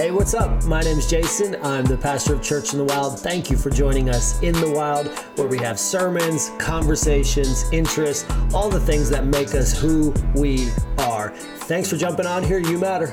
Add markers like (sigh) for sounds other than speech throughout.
Hey, what's up? My name is Jason. I'm the pastor of Church in the Wild. Thank you for joining us in the wild, where we have sermons, conversations, interests, all the things that make us who we are. Thanks for jumping on here. You matter.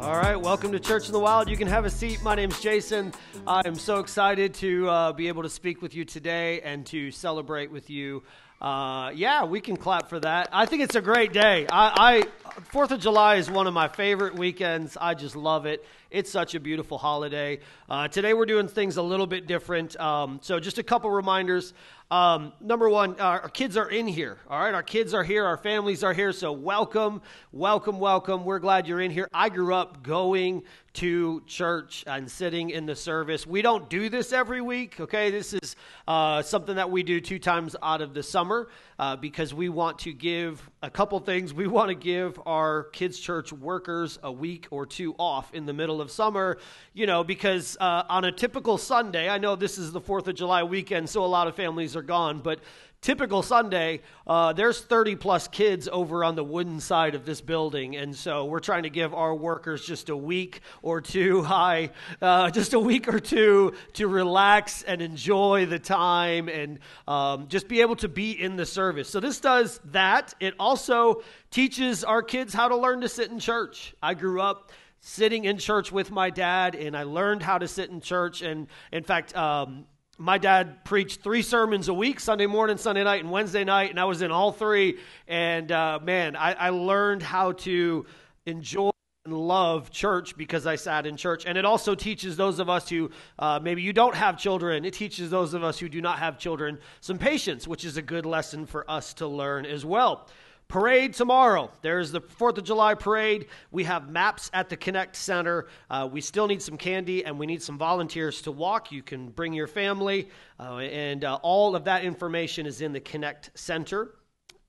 All right, welcome to Church in the Wild. You can have a seat. My name's Jason. I am so excited to uh, be able to speak with you today and to celebrate with you. Uh, yeah, we can clap for that. I think it's a great day. I Fourth of July is one of my favorite weekends. I just love it. It's such a beautiful holiday. Uh, today we're doing things a little bit different. Um, so just a couple reminders. Um, number one, our kids are in here. All right, our kids are here. Our families are here. So welcome, welcome, welcome. We're glad you're in here. I grew up going to church and sitting in the service. We don't do this every week. Okay, this is uh, something that we do two times out of the summer uh, because we want to give a couple things. We want to give our kids' church workers a week or two off in the middle of summer. You know, because uh, on a typical Sunday, I know this is the Fourth of July weekend, so a lot of families are are gone, but typical Sunday, uh, there's 30 plus kids over on the wooden side of this building. And so we're trying to give our workers just a week or two, (laughs) hi, uh, just a week or two to relax and enjoy the time and um, just be able to be in the service. So this does that. It also teaches our kids how to learn to sit in church. I grew up sitting in church with my dad, and I learned how to sit in church. And in fact, um, my dad preached three sermons a week sunday morning sunday night and wednesday night and i was in all three. And uh, man I, I, learned how to enjoy and love church because i sat in church. And it also teaches those of us who uh, maybe you don't have children it teaches those of us who do not have children some patience which is a good lesson for us to learn as well Parade tomorrow. There's the 4th of July parade. We have maps at the Connect Center. Uh, we still need some candy and we need some volunteers to walk. You can bring your family, uh, and uh, all of that information is in the Connect Center.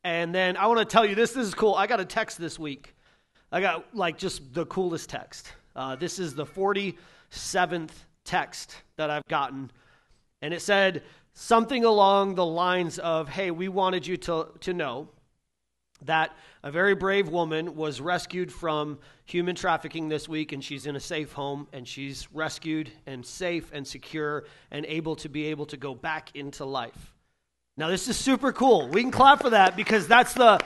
And then I want to tell you this this is cool. I got a text this week. I got like just the coolest text. Uh, this is the 47th text that I've gotten. And it said something along the lines of, hey, we wanted you to, to know that a very brave woman was rescued from human trafficking this week and she's in a safe home and she's rescued and safe and secure and able to be able to go back into life. Now this is super cool. We can clap for that because that's the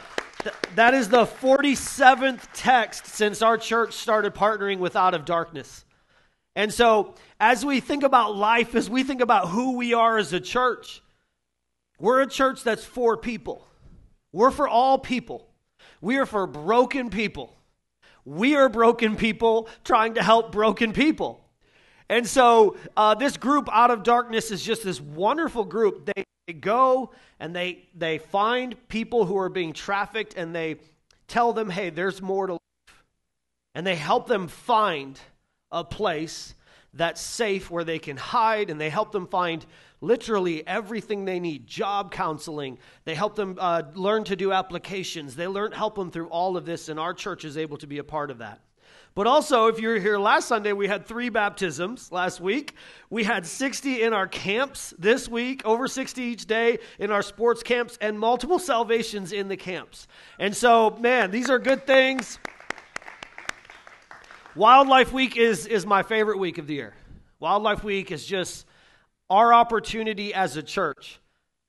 that is the 47th text since our church started partnering with out of darkness. And so as we think about life as we think about who we are as a church we're a church that's for people we're for all people. We are for broken people. We are broken people trying to help broken people. And so uh, this group out of darkness is just this wonderful group. They, they go and they they find people who are being trafficked and they tell them, hey, there's more to life. And they help them find a place that's safe where they can hide and they help them find literally everything they need job counseling. They help them uh, learn to do applications. They learn help them through all of this and our church is able to be a part of that. But also if you were here last sunday we had three baptisms last week. We had 60 in our camps this week over 60 each day in our sports camps and multiple salvations in the camps. And so man these are good things. Wildlife week is, is my favorite week of the year. Wildlife week is just our opportunity as a church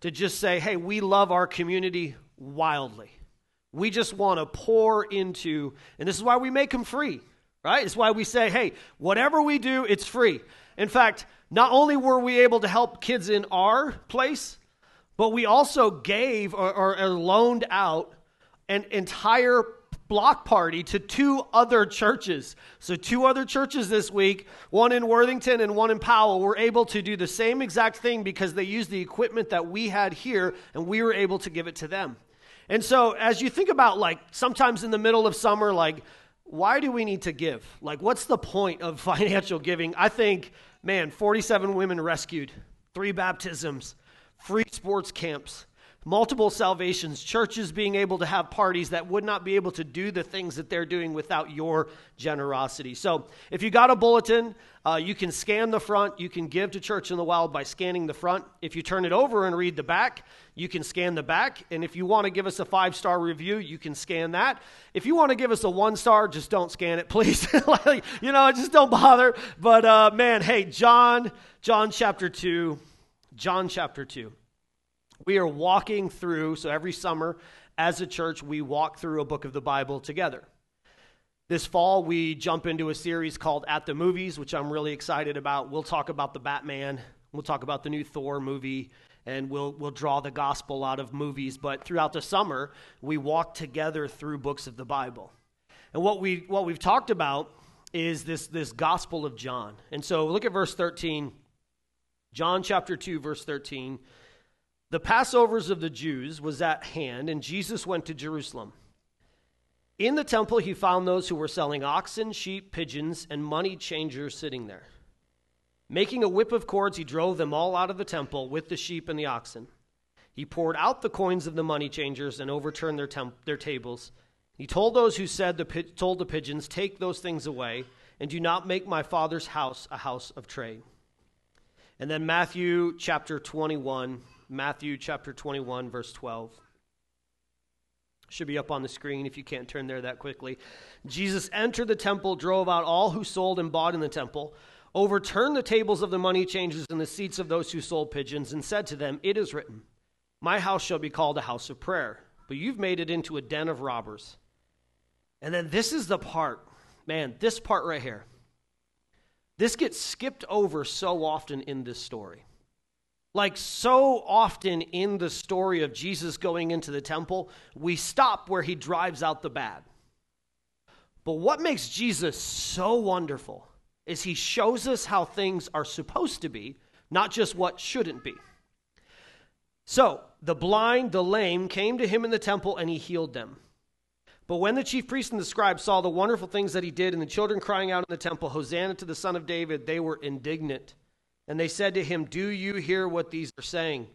to just say, hey, we love our community wildly. We just want to pour into, and this is why we make them free, right? It's why we say, hey, whatever we do, it's free. In fact, not only were we able to help kids in our place, but we also gave or, or, or loaned out an entire block party to two other churches. So, two other churches this week, one in Worthington and one in Powell, were able to do the same exact thing because they used the equipment that we had here and we were able to give it to them. And so, as you think about, like, sometimes in the middle of summer, like, why do we need to give? Like, what's the point of (laughs) financial giving? I think, man, 47 women rescued, three baptisms, free sports camps multiple salvations, churches being able to have parties that would not be able to do the things that they're doing without your generosity. So, if you got a bulletin, uh, you can scan the front. You can give to Church in the Wild by scanning the front. If you turn it over and read the back, you can scan the back. And if you want to give us a five star review, you can scan that. If you want to give us a one star, just don't scan it, (laughs) please. (laughs) you know, just don't bother. But uh, man, hey, John, John chapter 2, John chapter 2. We are walking through, so every summer as a church, we walk through a book of the Bible together. This fall, we jump into a series called At the Movies, which I'm really excited about. We'll talk about the Batman, we'll talk about the new Thor movie, and we'll, we'll draw the gospel out of movies. But throughout the summer, we walk together through books of the Bible. And what, we, what we've talked about is this, this Gospel of John. And so look at verse 13. John chapter 2, verse 13. The Passovers of the Jews was at hand, and Jesus went to Jerusalem. In the temple, he found those who were selling oxen, sheep, pigeons, and money changers sitting there. Making a whip of cords, he drove them all out of the temple with the sheep and the oxen. He poured out the coins of the money changers and overturned their, temp- their tables. He told those who said the pi- told the pigeons, "Take those things away, and do not make my father's house a house of trade." And then Matthew chapter 21, Matthew chapter 21, verse 12. Should be up on the screen if you can't turn there that quickly. Jesus entered the temple, drove out all who sold and bought in the temple, overturned the tables of the money changers and the seats of those who sold pigeons, and said to them, It is written, My house shall be called a house of prayer, but you've made it into a den of robbers. And then this is the part, man, this part right here. This gets skipped over so often in this story. Like so often in the story of Jesus going into the temple, we stop where he drives out the bad. But what makes Jesus so wonderful is he shows us how things are supposed to be, not just what shouldn't be. So, the blind, the lame came to him in the temple and he healed them. But when the chief priests and the scribes saw the wonderful things that he did and the children crying out in the temple, Hosanna to the Son of David, they were indignant. And they said to him, Do you hear what these are saying?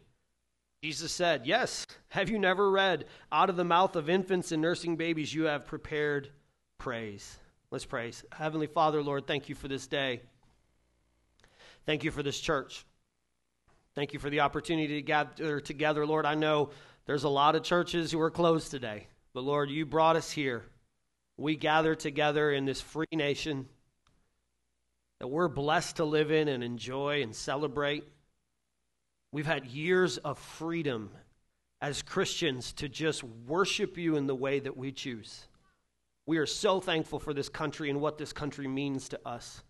Jesus said, Yes. Have you never read, Out of the mouth of infants and nursing babies you have prepared praise? Let's praise. Heavenly Father, Lord, thank you for this day. Thank you for this church. Thank you for the opportunity to gather together. Lord, I know there's a lot of churches who are closed today, but Lord, you brought us here. We gather together in this free nation that we're blessed to live in and enjoy and celebrate. We've had years of freedom as Christians to just worship you in the way that we choose. We are so thankful for this country and what this country means to us.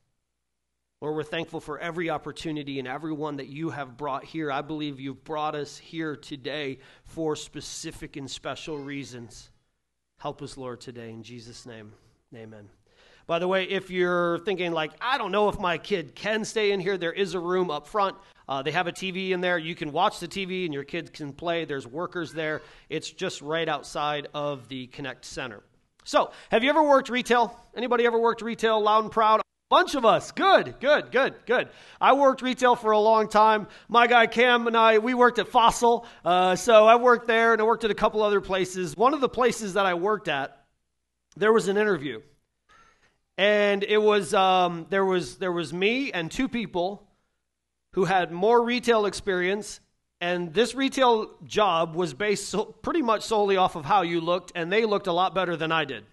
Lord, we're thankful for every opportunity and everyone that you have brought here. I believe you've brought us here today for specific and special reasons. Help us, Lord, today. In Jesus' name, amen. By the way, if you're thinking, like, I don't know if my kid can stay in here, there is a room up front. Uh, they have a TV in there. You can watch the TV and your kids can play. There's workers there. It's just right outside of the Connect Center. So, have you ever worked retail? Anybody ever worked retail loud and proud? Bunch of us. Good, good, good, good. I worked retail for a long time. My guy Cam and I, we worked at Fossil. Uh, so I worked there and I worked at a couple other places. One of the places that I worked at, there was an interview and it was um, there was there was me and two people who had more retail experience. And this retail job was based so, pretty much solely off of how you looked. And they looked a lot better than i did.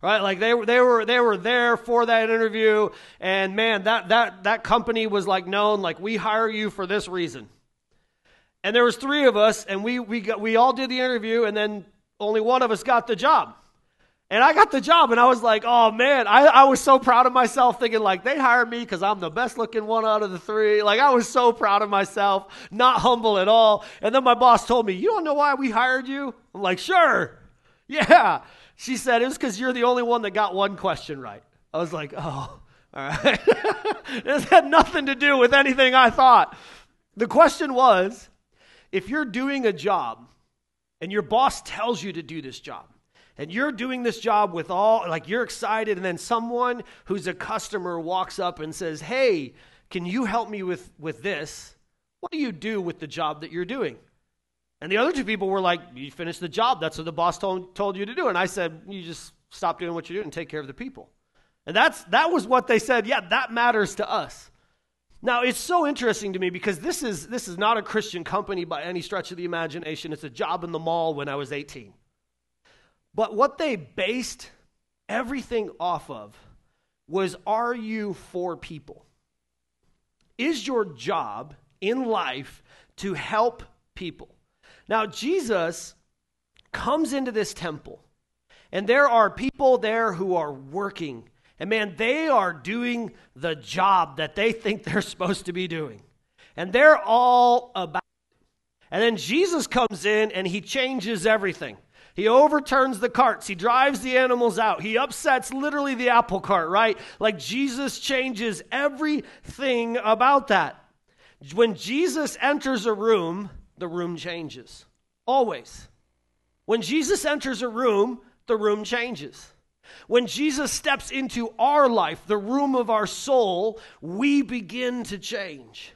Right? Like they, they were they were there for that interview. And man that that that company was like known like we hire you for this reason. And there was three of us and we we got, we all did the interview and then only one of us got the job and I got the job, and I was like, oh man, I, I was so proud of myself, thinking like they hired me because I'm the best looking one out of the three. Like I was so proud of myself, not humble at all. And then my boss told me, you don't know why we hired you? I'm like, sure, (laughs) yeah. She said it was because you're the only one that got one question right. I was like, oh, all right. (laughs) this had nothing to do with anything I thought. The question was, if you're doing a job and your boss tells you to do this job and you're doing this job with all like you're excited and then someone who's a customer walks up and says hey can you help me with with this what do you do with the job that you're doing And the other two people were like, You finished the job. That's what the boss told, told you to do. And I said, You just stop doing what you're doing and take care of the people. And that's, that was what they said. Yeah, that matters to us. Now, it's so interesting to me because this is, this is not a Christian company by any stretch of the imagination. It's a job in the mall when I was 18. But what they based everything off of was are you for people? Is your job in life to help people? Now, Jesus comes into this temple, and there are people there who are working. And man, they are doing the job that they think they're (laughs) supposed to be doing. And they're all about it. And then Jesus comes in and he changes everything. He overturns the carts. He drives the animals out. He upsets literally the apple cart, right? Like Jesus changes everything about that. When Jesus enters a room, the room changes. Always. When Jesus enters a room, the room changes. When Jesus steps into our life, the room of our soul, we begin to change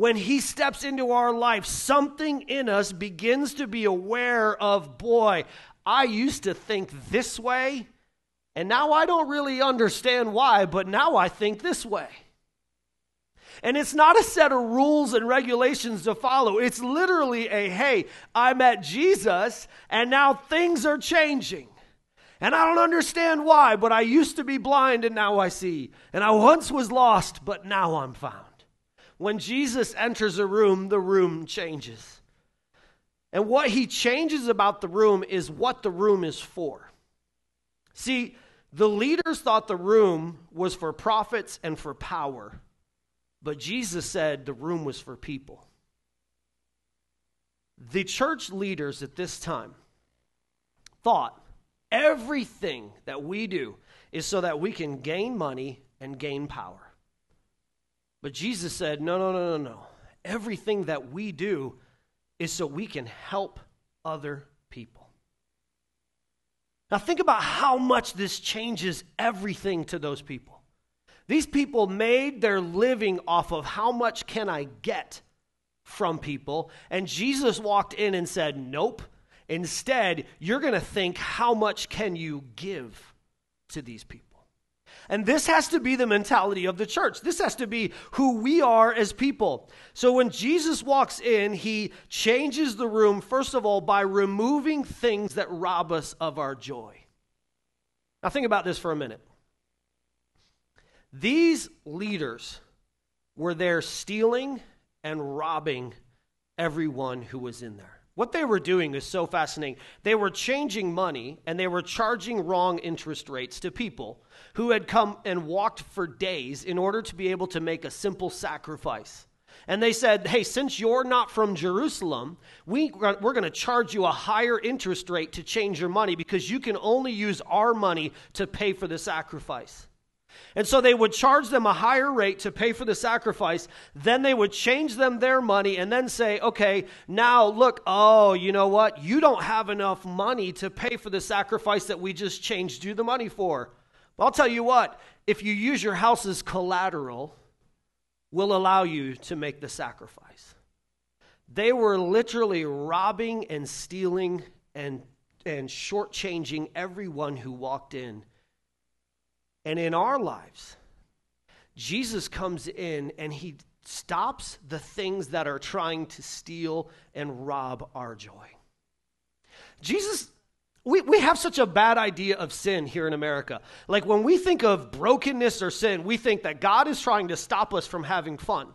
when he steps into our life, something in us begins to be aware of, boy, I used to think this way, and now I don't really understand why, but now I think this way. And it's not a set of rules and regulations to follow. It's literally a hey, I met Jesus, and now things are changing. And I don't understand why, but I used to be blind and now I see. And I once was lost, but now I'm found. When Jesus enters a room, the room changes. And what he changes about the room is what the room is for. See, the leaders thought the room was for profits and for power, but Jesus said the room was for people. The church leaders at this time thought everything that we do is so that we can gain money and gain power. But Jesus said, no, no, no, no, no. Everything that we do is so we can help other people. Now, think about how much this changes everything to those people. These people made their living off of how much can I get from people. And Jesus walked in and said, Nope. Instead, you're going to think, how much can you give to these people? And this has to be the mentality of the church. This has to be who we are as people. So when Jesus walks in, he changes the room, first of all, by removing things that rob us of our joy. Now, think about this for a minute. These leaders were there stealing and robbing everyone who was in there. What they were doing is so fascinating. They were changing money and they were charging wrong interest rates to people who had come and walked for days in order to be able to make a simple sacrifice. And they said, Hey, since you're not from Jerusalem, we, we're going to charge you a higher interest rate to change your money because you can only use our money to pay for the sacrifice. And so they would charge them a higher rate to pay for the sacrifice. Then they would change them their money and then say, okay, now look, oh, you know what? You don't have enough money to pay for the sacrifice that we just changed you the money for. But I'll tell you what, if you use your house as collateral, we'll allow you to make the sacrifice. They were literally robbing and stealing and, and shortchanging everyone who walked in and in our lives, Jesus comes in and he stops the things that are trying to steal and rob our joy. Jesus, we, we have such a bad idea of sin here in America. Like when we think of brokenness or sin, we think that God is trying to stop us from having fun.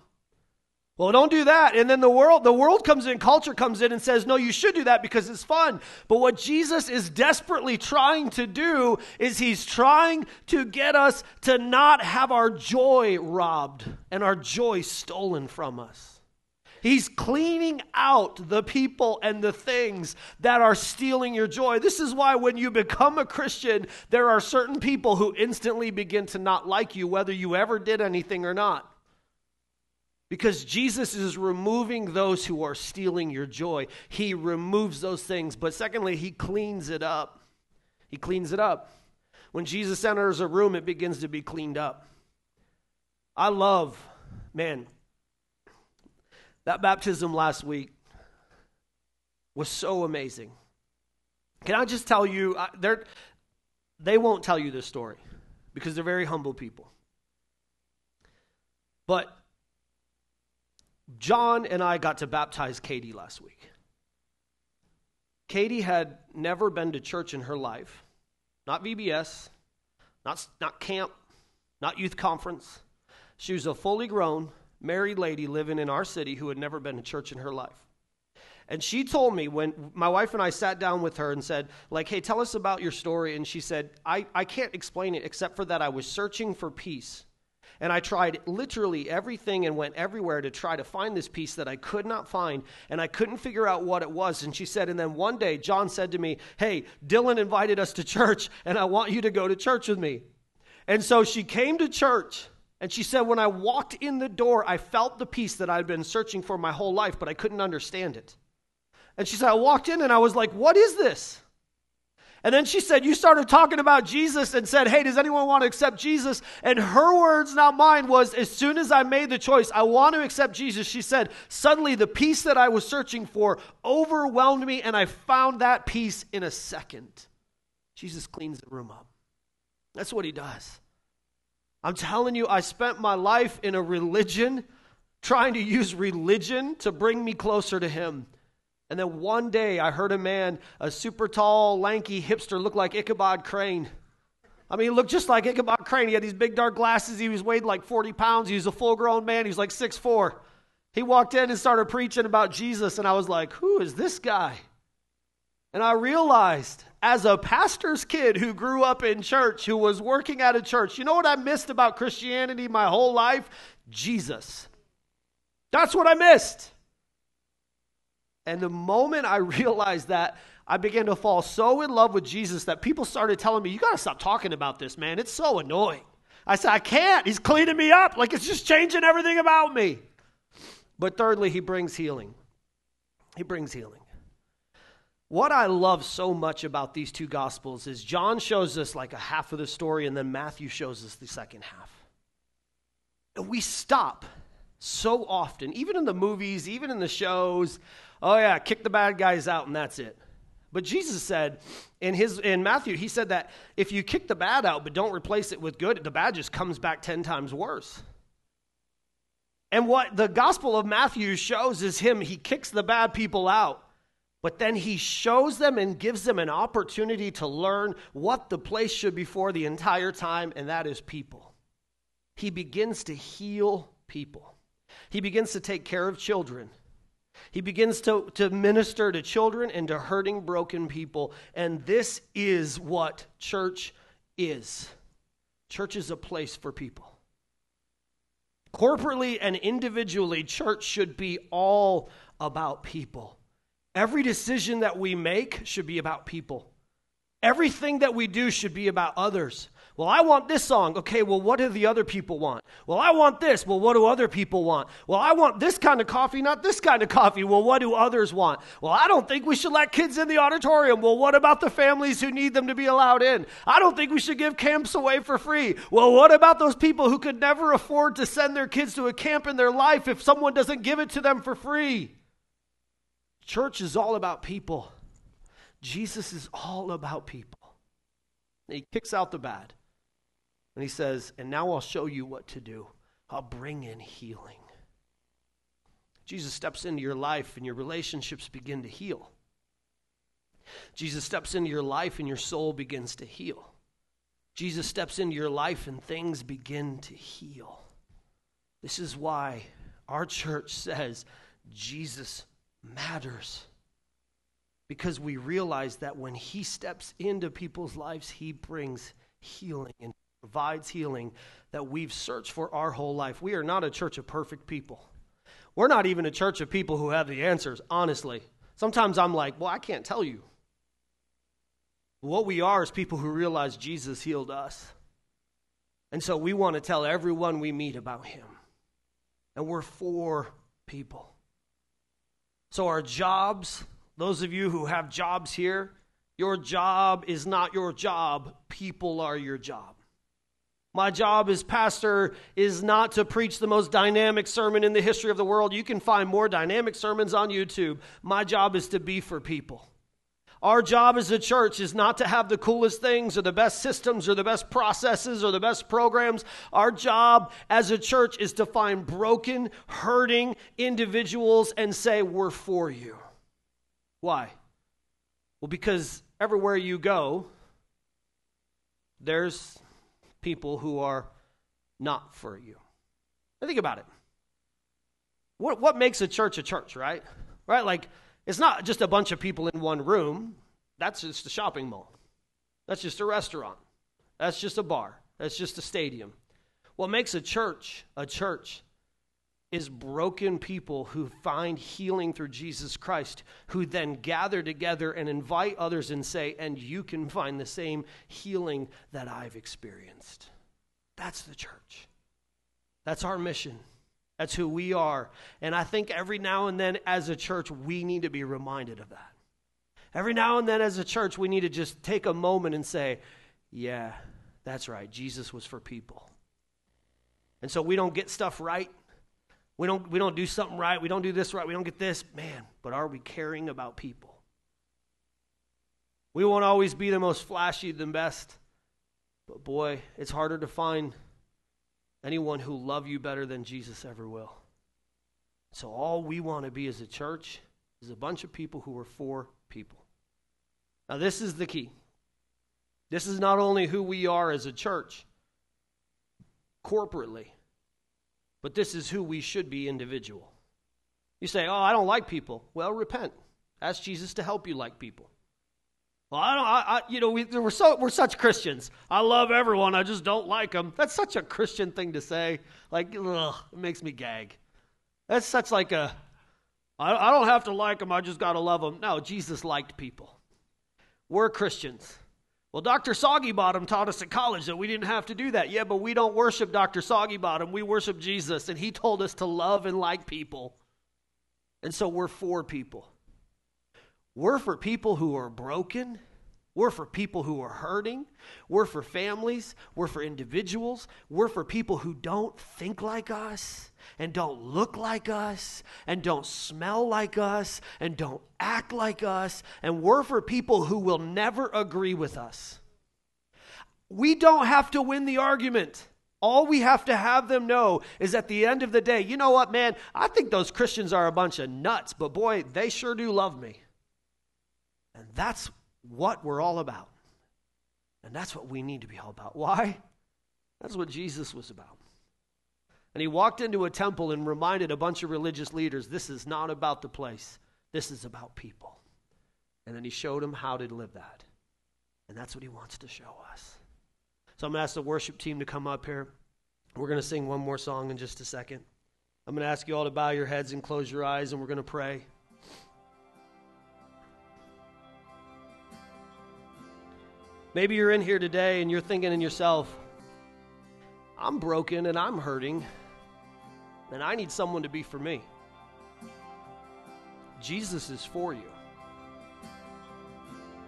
Well, don't do that. And then the world, the world comes in, culture comes in and says, no, you should do that because it's fun. But what Jesus is desperately trying to do is he's trying to get us to not have our joy robbed and our joy stolen from us. He's cleaning out the people and the things that are stealing your joy. This is why when you become a Christian, there are certain people who instantly begin to not like you, whether you ever did anything or not. Because Jesus is removing those who are stealing your joy. He removes those things. But secondly, he cleans it up. He cleans it up. When Jesus enters a room, it begins to be cleaned up. I love, man, that baptism last week. was so amazing. Can I just tell you, they won't tell you this story because they're very humble people. But John and I got to baptize Katie last week. Katie had never been to church in her life, not VBS, not, not camp, not youth conference. She was a fully grown, married lady living in our city who had never been to church in her life. And she told me when my wife and I sat down with her and said, like, hey, tell us about your story. And she said, I, I can't explain it except for that I was searching for peace. And I tried literally everything and went everywhere to try to find this peace that I could not find. And I couldn't figure out what it was. And she said, and then one day, John said to me, Hey, Dylan invited us to church, and I want you to go to church with me. And so she came to church. And she said, When I walked in the door, I felt the peace that I'd been searching for my whole life, but I couldn't understand it. And she said, I walked in and I was like, What is this? And then she said, You started talking about Jesus and said, Hey, does anyone want to accept Jesus? And her words, not mine, was as soon as I made the choice, I want to accept Jesus, she said, Suddenly the peace that I was searching for overwhelmed me, and I found that peace in a second. Jesus cleans the room up. That's what he does. I'm telling you, I spent my life in a religion, trying to use religion to bring me closer to him. And then one day I heard a man, a super tall, lanky hipster, look like Ichabod Crane. I mean, he looked just like Ichabod Crane. He had these big dark glasses. He was weighed like 40 pounds. He was a full grown man. He was like 6'4. He walked in and started preaching about Jesus, and I was like, who is this guy? And I realized as a pastor's kid who grew up in church, who was working at a church, you know what I missed about Christianity my whole life? Jesus. That's what I missed. And the moment I (laughs) realized that, I began to fall so in love with Jesus that people started telling me, You got to stop talking about this, man. It's so annoying. I said, I can't. He's cleaning me up. Like it's just changing everything about me. But thirdly, he brings healing. He brings healing. What I love so much about these two gospels is John shows us like a half of the story, and then Matthew shows us the second half. And we stop so often, even in the movies, even in the shows, oh yeah, kick the bad guys out and that's it. But Jesus said in his in Matthew, he said that if you kick the bad out but don't replace it with good, the bad just comes back 10 times worse. And what the gospel of Matthew shows is him, he kicks the bad people out. But then he shows them and gives them an opportunity to learn what the place should be for the entire time, and that is people. He begins to heal people. He begins to take care of children. He begins to, to minister to children and to hurting, broken people. And this is what church is church is a place for people. Corporately and individually, church should be all about people. Every decision that we make should be about people. Everything that we do should be about others. Well, I want this song. Okay, well, what do the other people want? Well, I want this. Well, what do other people want? Well, I want this kind of coffee, not this kind of (laughs) coffee. Well, what do others want? Well, I don't think we should let kids in the auditorium. Well, what about the families who need them to be allowed in? I don't think we should give camps away for free. Well, what about those people who could never afford to send their kids to a camp in their life if someone doesn't give it to them for free? Church is all about people. Jesus is all about people. He kicks out the bad. And he says, And now I'll show you what to do. I'll bring in healing. Jesus steps into your life and your relationships begin to heal. Jesus steps into your life and your soul begins to heal. Jesus steps into your life and things begin to heal. This is why our church says Jesus matters. Because we realize that when he steps into people's lives, he brings healing and provides healing that we've searched for our whole life. We are not a church of perfect people. We're not even a church of people who have the answers, honestly. Sometimes I'm like, well, I can't tell you. What we are is people who realize Jesus healed us. And so we want to tell everyone we meet about him. And we're for people. So our jobs, those of you who have jobs here, your job is not your job, people are your job. My job as pastor is not to preach the most dynamic sermon in the history of the world. You can find more dynamic sermons on YouTube. My job is to be for people. Our job as a church is not to have the coolest things or the best systems or the best processes or the best programs. Our job as a church is to find broken, hurting individuals and say, We're for you. Why? Well, because everywhere you go, there's people who are not for you. Now think about it. What, what makes a church a church, right? Right? Like, it's not just a bunch of people in one room. That's just a shopping mall. That's just a restaurant. That's just a bar. That's just a stadium. What makes a church a church is broken people who find healing through Jesus Christ, who then gather together and invite others and say, and you can find the same healing that I've experienced. That's the church. That's our mission. That's who we are. And I think every now and then as a church, we need to be reminded of that. Every now and then as a church, we need to just take a moment and say, yeah, that's right. Jesus was for people. And so we don't get stuff right we don't, we don't do something right. We don't do this right. We don't get this. Man, but are we caring about people? We won't always be the most flashy, the best. But boy, it's harder to find anyone who love you better than Jesus ever will. So all we want to be as a church is a bunch of people who are for people. Now this is the key. This is not only who we are as a church corporately, but this is who we should be individual. You say, "Oh, I don't like people." Well, repent. Ask Jesus to help you like people. Well, I don't. I, I you know, we, we're so we're such Christians. I love everyone. I just don't like them. That's such a Christian thing to say. Like, ugh, it makes me gag. That's such like a. I, I don't have to like them. I just got to love them. No, Jesus liked people. We're Christians. Well, Dr. Soggy Bottom taught us at college that we didn't have to do that. Yeah, but we don't worship Dr. Soggy Bottom. We worship Jesus, and he told us to love and like people. And so we're for people. We're for people who are broken we're for people who are hurting. We're for families. We're for individuals. We're for people who don't think like us and don't look like us and don't smell like us and don't act like us. And we're for people who will never agree with us. We don't have to win the argument. All we have to have them know is at the end of the day, you know what, man? I think those Christians are a bunch of nuts, but boy, they sure do love me. And that's what we're all about. And that's what we need to be all about. Why? That's what Jesus was about. And he walked into a temple and reminded a bunch of religious leaders this is not about the place, this is about people. And then he showed them how to live that. And that's what he wants to show us. So I'm going to ask the worship team to come up here. We're going to sing one more song in just a second. I'm going to ask you all to bow your heads and close your eyes, and we're going to pray. Maybe you're in here today and you're thinking in yourself, I'm broken and I'm hurting, and I need someone to be for me. Jesus is for you.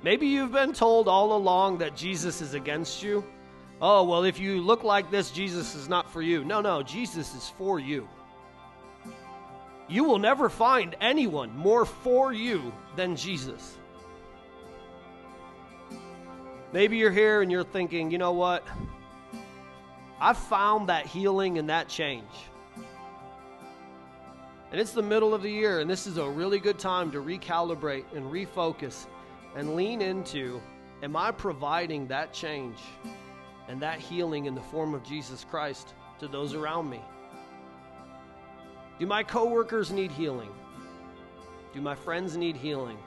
Maybe you've been told all along that Jesus is against you. Oh, well, if you look like this, Jesus is not for you. No, no, Jesus is for you. You will never find anyone more for you than Jesus. Maybe you're here and you're thinking, you know what? I found that healing and that change. And it's the middle of the year, and this is a really good time to recalibrate and refocus and lean into Am I providing that change and that healing in the form of Jesus Christ to those around me? Do my coworkers need healing? Do my friends need healing?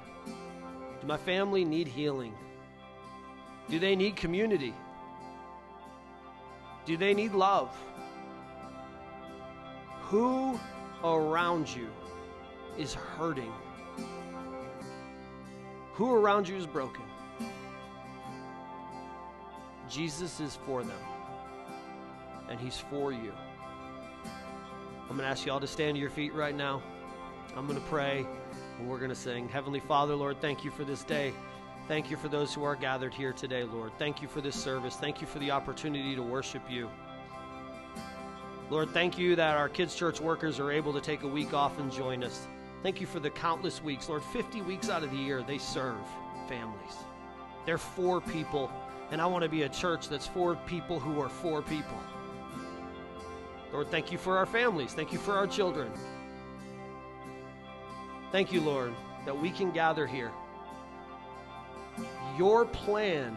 Do my family need healing? Do they need community? Do they need love? Who around you is hurting? Who around you is broken? Jesus is for them, and He's for you. I'm going to ask you all to stand to your feet right now. I'm going to pray, and we're going to sing. Heavenly Father, Lord, thank you for this day. Thank you for those who are gathered here today, Lord. Thank you for this service. Thank you for the opportunity to worship you. Lord, thank you that our kids' church workers are able to take a week off and join us. Thank you for the countless weeks. Lord, 50 weeks out of the year, they serve families. They're for people, and I want to be a church that's for people who are for people. Lord, thank you for our families. Thank you for our children. Thank you, Lord, that we can gather here. Your plan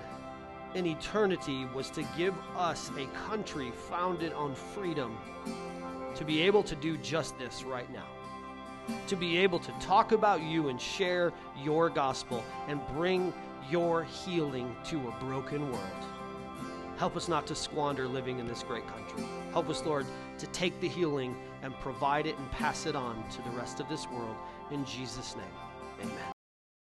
in eternity was to give us a country founded on freedom to be able to do just this right now. To be able to talk about you and share your gospel and bring your healing to a broken world. Help us not to squander living in this great country. Help us, Lord, to take the healing and provide it and pass it on to the rest of this world. In Jesus' name, amen.